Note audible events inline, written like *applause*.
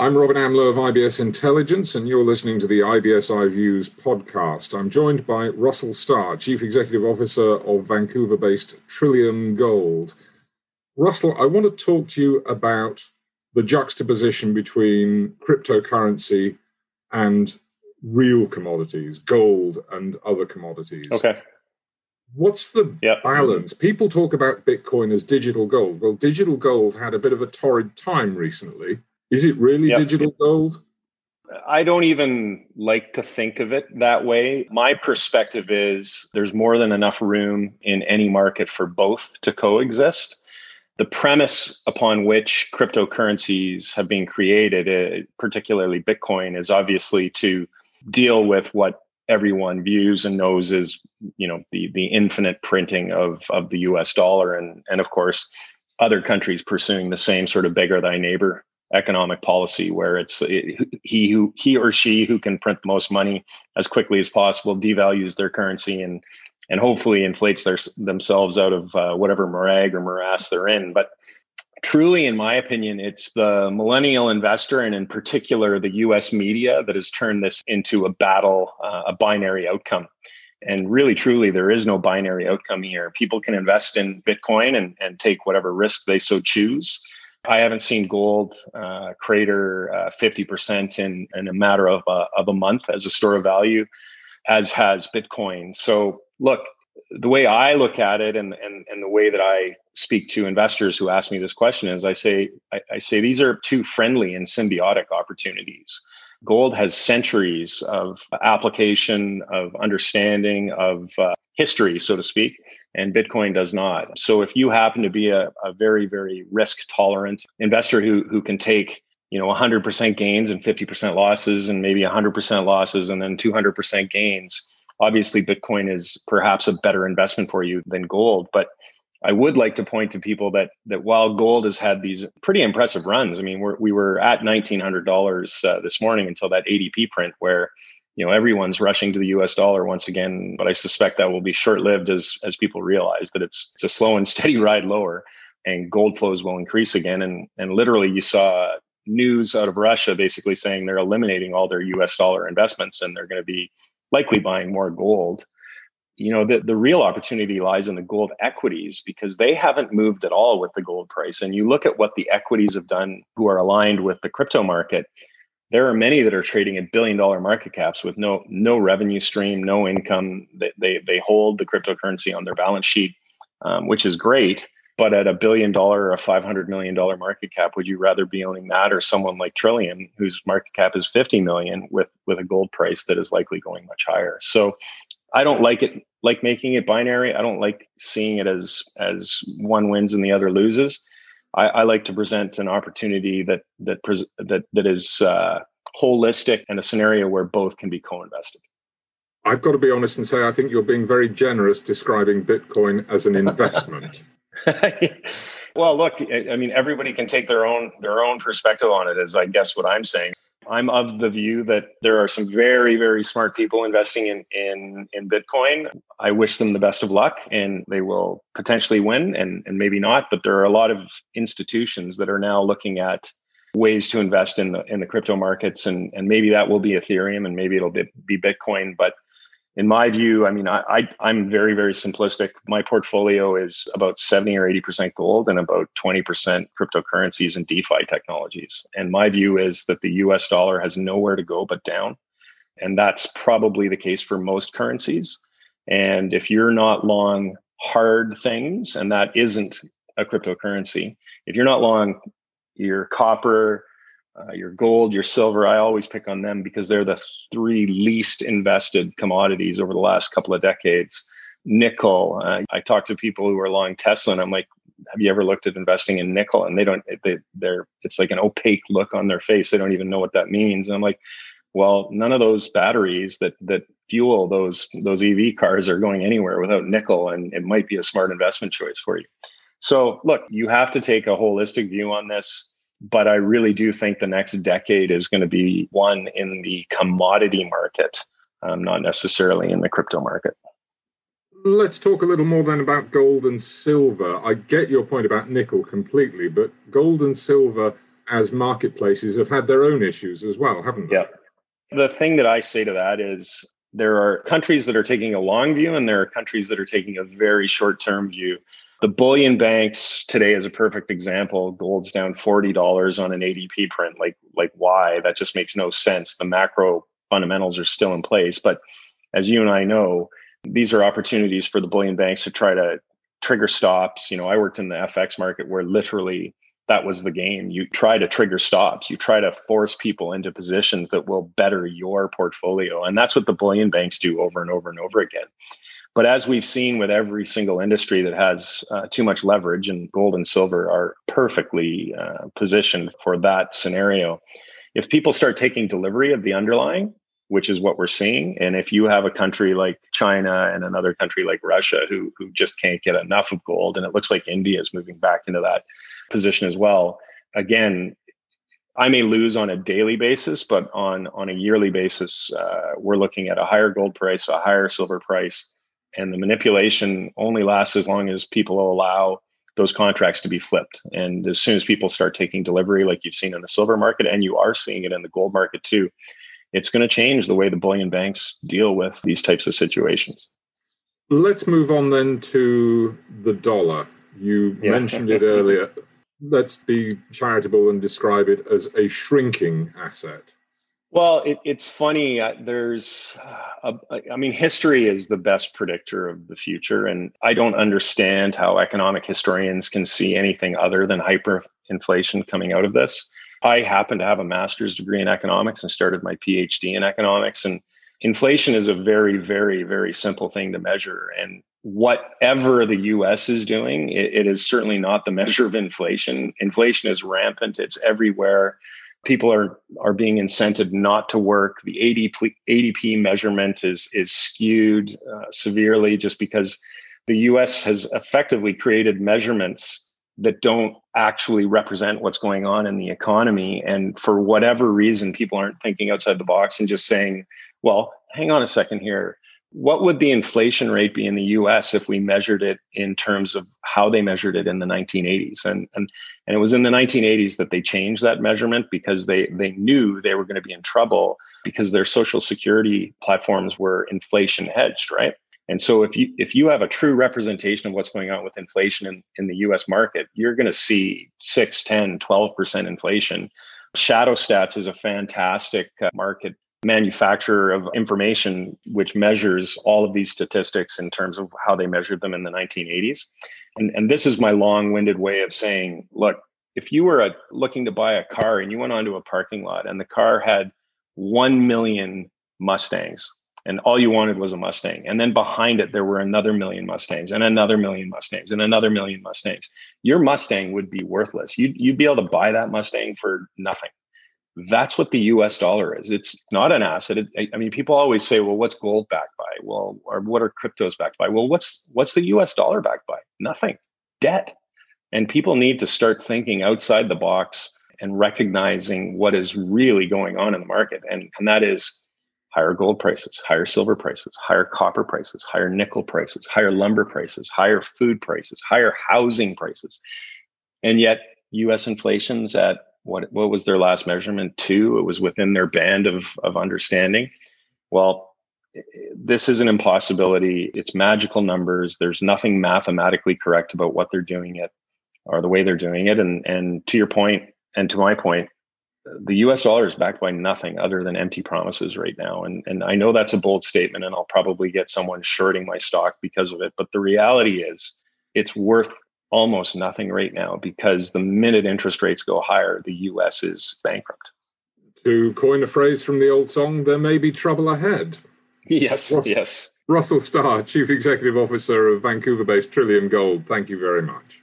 I'm Robin Amlôt of IBS Intelligence, and you're listening to the IBS iViews podcast. I'm joined by Russell Starr, Chief Executive Officer of Vancouver based Trillium Gold. Russell, I want to talk to you about the juxtaposition between cryptocurrency and real commodities, gold and other commodities. Okay. What's the yep. balance? People talk about Bitcoin as digital gold. Well, digital gold had a bit of a torrid time recently is it really yep. digital gold? I don't even like to think of it that way. My perspective is there's more than enough room in any market for both to coexist. The premise upon which cryptocurrencies have been created, uh, particularly Bitcoin, is obviously to deal with what everyone views and knows is, you know, the the infinite printing of of the U.S. dollar, and and of course, other countries pursuing the same sort of beggar thy neighbor economic policy where it's he who he or she who can print the most money as quickly as possible devalues their currency and and hopefully inflates their themselves out of uh, whatever morag or morass they're in. But truly in my opinion it's the millennial investor and in particular the us media that has turned this into a battle uh, a binary outcome. And really truly there is no binary outcome here. People can invest in bitcoin and, and take whatever risk they so choose I haven't seen gold uh, crater uh, 50% in, in a matter of, uh, of a month as a store of value, as has Bitcoin. So, look, the way I look at it and, and, and the way that I speak to investors who ask me this question is I say, I, I say these are two friendly and symbiotic opportunities. Gold has centuries of application, of understanding, of uh, history, so to speak and Bitcoin does not. So if you happen to be a, a very, very risk tolerant investor who, who can take you know 100% gains and 50% losses and maybe 100% losses and then 200% gains obviously bitcoin is perhaps a better investment for you than gold but i would like to point to people that that while gold has had these pretty impressive runs i mean we're, we were at $1900 uh, this morning until that adp print where you know everyone's rushing to the US dollar once again but I suspect that will be short-lived as as people realize that it's it's a slow and *laughs* steady ride lower and gold flows will increase again. And and literally you saw news out of Russia basically saying they're eliminating all their US dollar investments and they're going to be likely buying more gold. You know the, the real opportunity lies in the gold equities because they haven't moved at all with the gold price. And you look at what the equities have done who are aligned with the crypto market there are many that are trading at billion dollar market caps with no no revenue stream, no income. They they, they hold the cryptocurrency on their balance sheet, um, which is great. But at a billion dollar or a five hundred million dollar market cap, would you rather be owning that or someone like Trillium, whose market cap is fifty million, with with a gold price that is likely going much higher? So, I don't like it like making it binary. I don't like seeing it as as one wins and the other loses. I, I like to present an opportunity that that that that is uh, holistic and a scenario where both can be co-invested. I've got to be honest and say I think you're being very generous describing Bitcoin as an investment. *laughs* *laughs* well, look, I mean, everybody can take their own their own perspective on it. Is I guess what I'm saying. I'm of the view that there are some very, very smart people investing in in in Bitcoin. I wish them the best of luck, and they will potentially win, and and maybe not. But there are a lot of institutions that are now looking at ways to invest in the in the crypto markets, and and maybe that will be Ethereum, and maybe it'll be, be Bitcoin, but in my view, I mean, I, I am very very simplistic. My portfolio is about seventy or eighty percent gold and about twenty percent cryptocurrencies and DeFi technologies. And my view is that the U.S. dollar has nowhere to go but down, and that's probably the case for most currencies. And if you're not long hard things, and that isn't a cryptocurrency, if you're not long your copper, uh, your gold, your silver. I always pick on them because they're the three least invested commodities over the last couple of decades. Nickel. Uh, I talk to people who are long Tesla, and I'm like, "Have you ever looked at investing in nickel?" And they don't. They they're it's like an opaque look on their face. They don't even know what that means. And I'm like, "Well, none of those batteries that that fuel those those EV cars are going anywhere without nickel, and it might be a smart investment choice for you." So, look, you have to take a holistic view on this but I really do think the next decade is going to be one in the commodity market, um, not necessarily in the crypto market. Let's talk a little more then about gold and silver. I get your point about nickel completely, but gold and silver as marketplaces have had their own issues as well, haven't they? Yeah. The thing that I say to that is there are countries that are taking a long view and there are countries that are taking a very short term view. The bullion banks today is a perfect example. Gold's down $40 on an ADP print. Like, like why? That just makes no sense. The macro fundamentals are still in place. But as you and I know, these are opportunities for the bullion banks to try to trigger stops. You know, I worked in the FX market where literally that was the game. You try to trigger stops. You try to force people into positions that will better your portfolio. And that's what the bullion banks do over and over and over again. But as we've seen with every single industry that has uh, too much leverage, and gold and silver are perfectly uh, positioned for that scenario. If people start taking delivery of the underlying, which is what we're seeing. And if you have a country like China and another country like Russia who who just can't get enough of gold, and it looks like India is moving back into that position as well. Again, I may lose on a daily basis, but on on a yearly basis, uh, we're looking at a higher gold price, a higher silver price, and the manipulation only lasts as long as people allow those contracts to be flipped. And as soon as people start taking delivery, like you've seen in the silver market, and you are seeing it in the gold market too, it's going to change the way the bullion banks deal with these types of situations. Let's move on then to the dollar. You yeah. mentioned it earlier. Let's be charitable and describe it as a shrinking asset. Well, it, it's funny. Uh, there's, uh, a, I mean, history is the best predictor of the future. And I don't understand how economic historians can see anything other than hyperinflation coming out of this. I happen to have a master's degree in economics and started my PhD in economics. And inflation is a very, very, very simple thing to measure. And whatever the US is doing, it, it is certainly not the measure of inflation. Inflation is rampant, it's everywhere. People are, are being incented not to work. The ADP, ADP measurement is, is skewed uh, severely just because the US has effectively created measurements that don't actually represent what's going on in the economy. And for whatever reason, people aren't thinking outside the box and just saying, well, hang on a second here. What would the inflation rate be in the US if we measured it in terms of how they measured it in the 1980s? And, and, and it was in the 1980s that they changed that measurement because they, they knew they were going to be in trouble because their social security platforms were inflation hedged, right? And so if you if you have a true representation of what's going on with inflation in, in the US market, you're going to see 6, 10, 12% inflation. Shadow Stats is a fantastic uh, market manufacturer of information which measures all of these statistics in terms of how they measured them in the 1980s. And, and this is my long-winded way of saying, look, if you were a, looking to buy a car and you went onto a parking lot and the car had 1 million Mustangs and all you wanted was a Mustang. And then behind it, there were another million Mustangs and another million Mustangs and another million Mustangs. Your Mustang would be worthless. You'd, you'd be able to buy that Mustang for nothing. That's what the US dollar is. It's not an asset. It, I mean, people always say, well, what's gold backed by? Well, or what are cryptos backed by? Well, what's what's the US dollar backed by? Nothing. Debt. And people need to start thinking outside the box and recognizing what is really going on in the market. And, and that is higher gold prices, higher silver prices, higher copper prices, higher nickel prices, higher lumber prices, higher food prices, higher housing prices. And yet US inflation's at what what was their last measurement? Two. It was within their band of of understanding. Well, this is an impossibility. It's magical numbers. There's nothing mathematically correct about what they're doing it or the way they're doing it. And and to your point, and to my point, the US dollar is backed by nothing other than empty promises right now. And, and I know that's a bold statement, and I'll probably get someone shorting my stock because of it. But the reality is, it's worth almost nothing right now because the minute interest rates go higher, the US is bankrupt. To coin a phrase from the old song, there may be trouble ahead. Yes, yes. Russell Starr, Chief Executive Officer of Vancouver based Trillium Gold, thank you very much.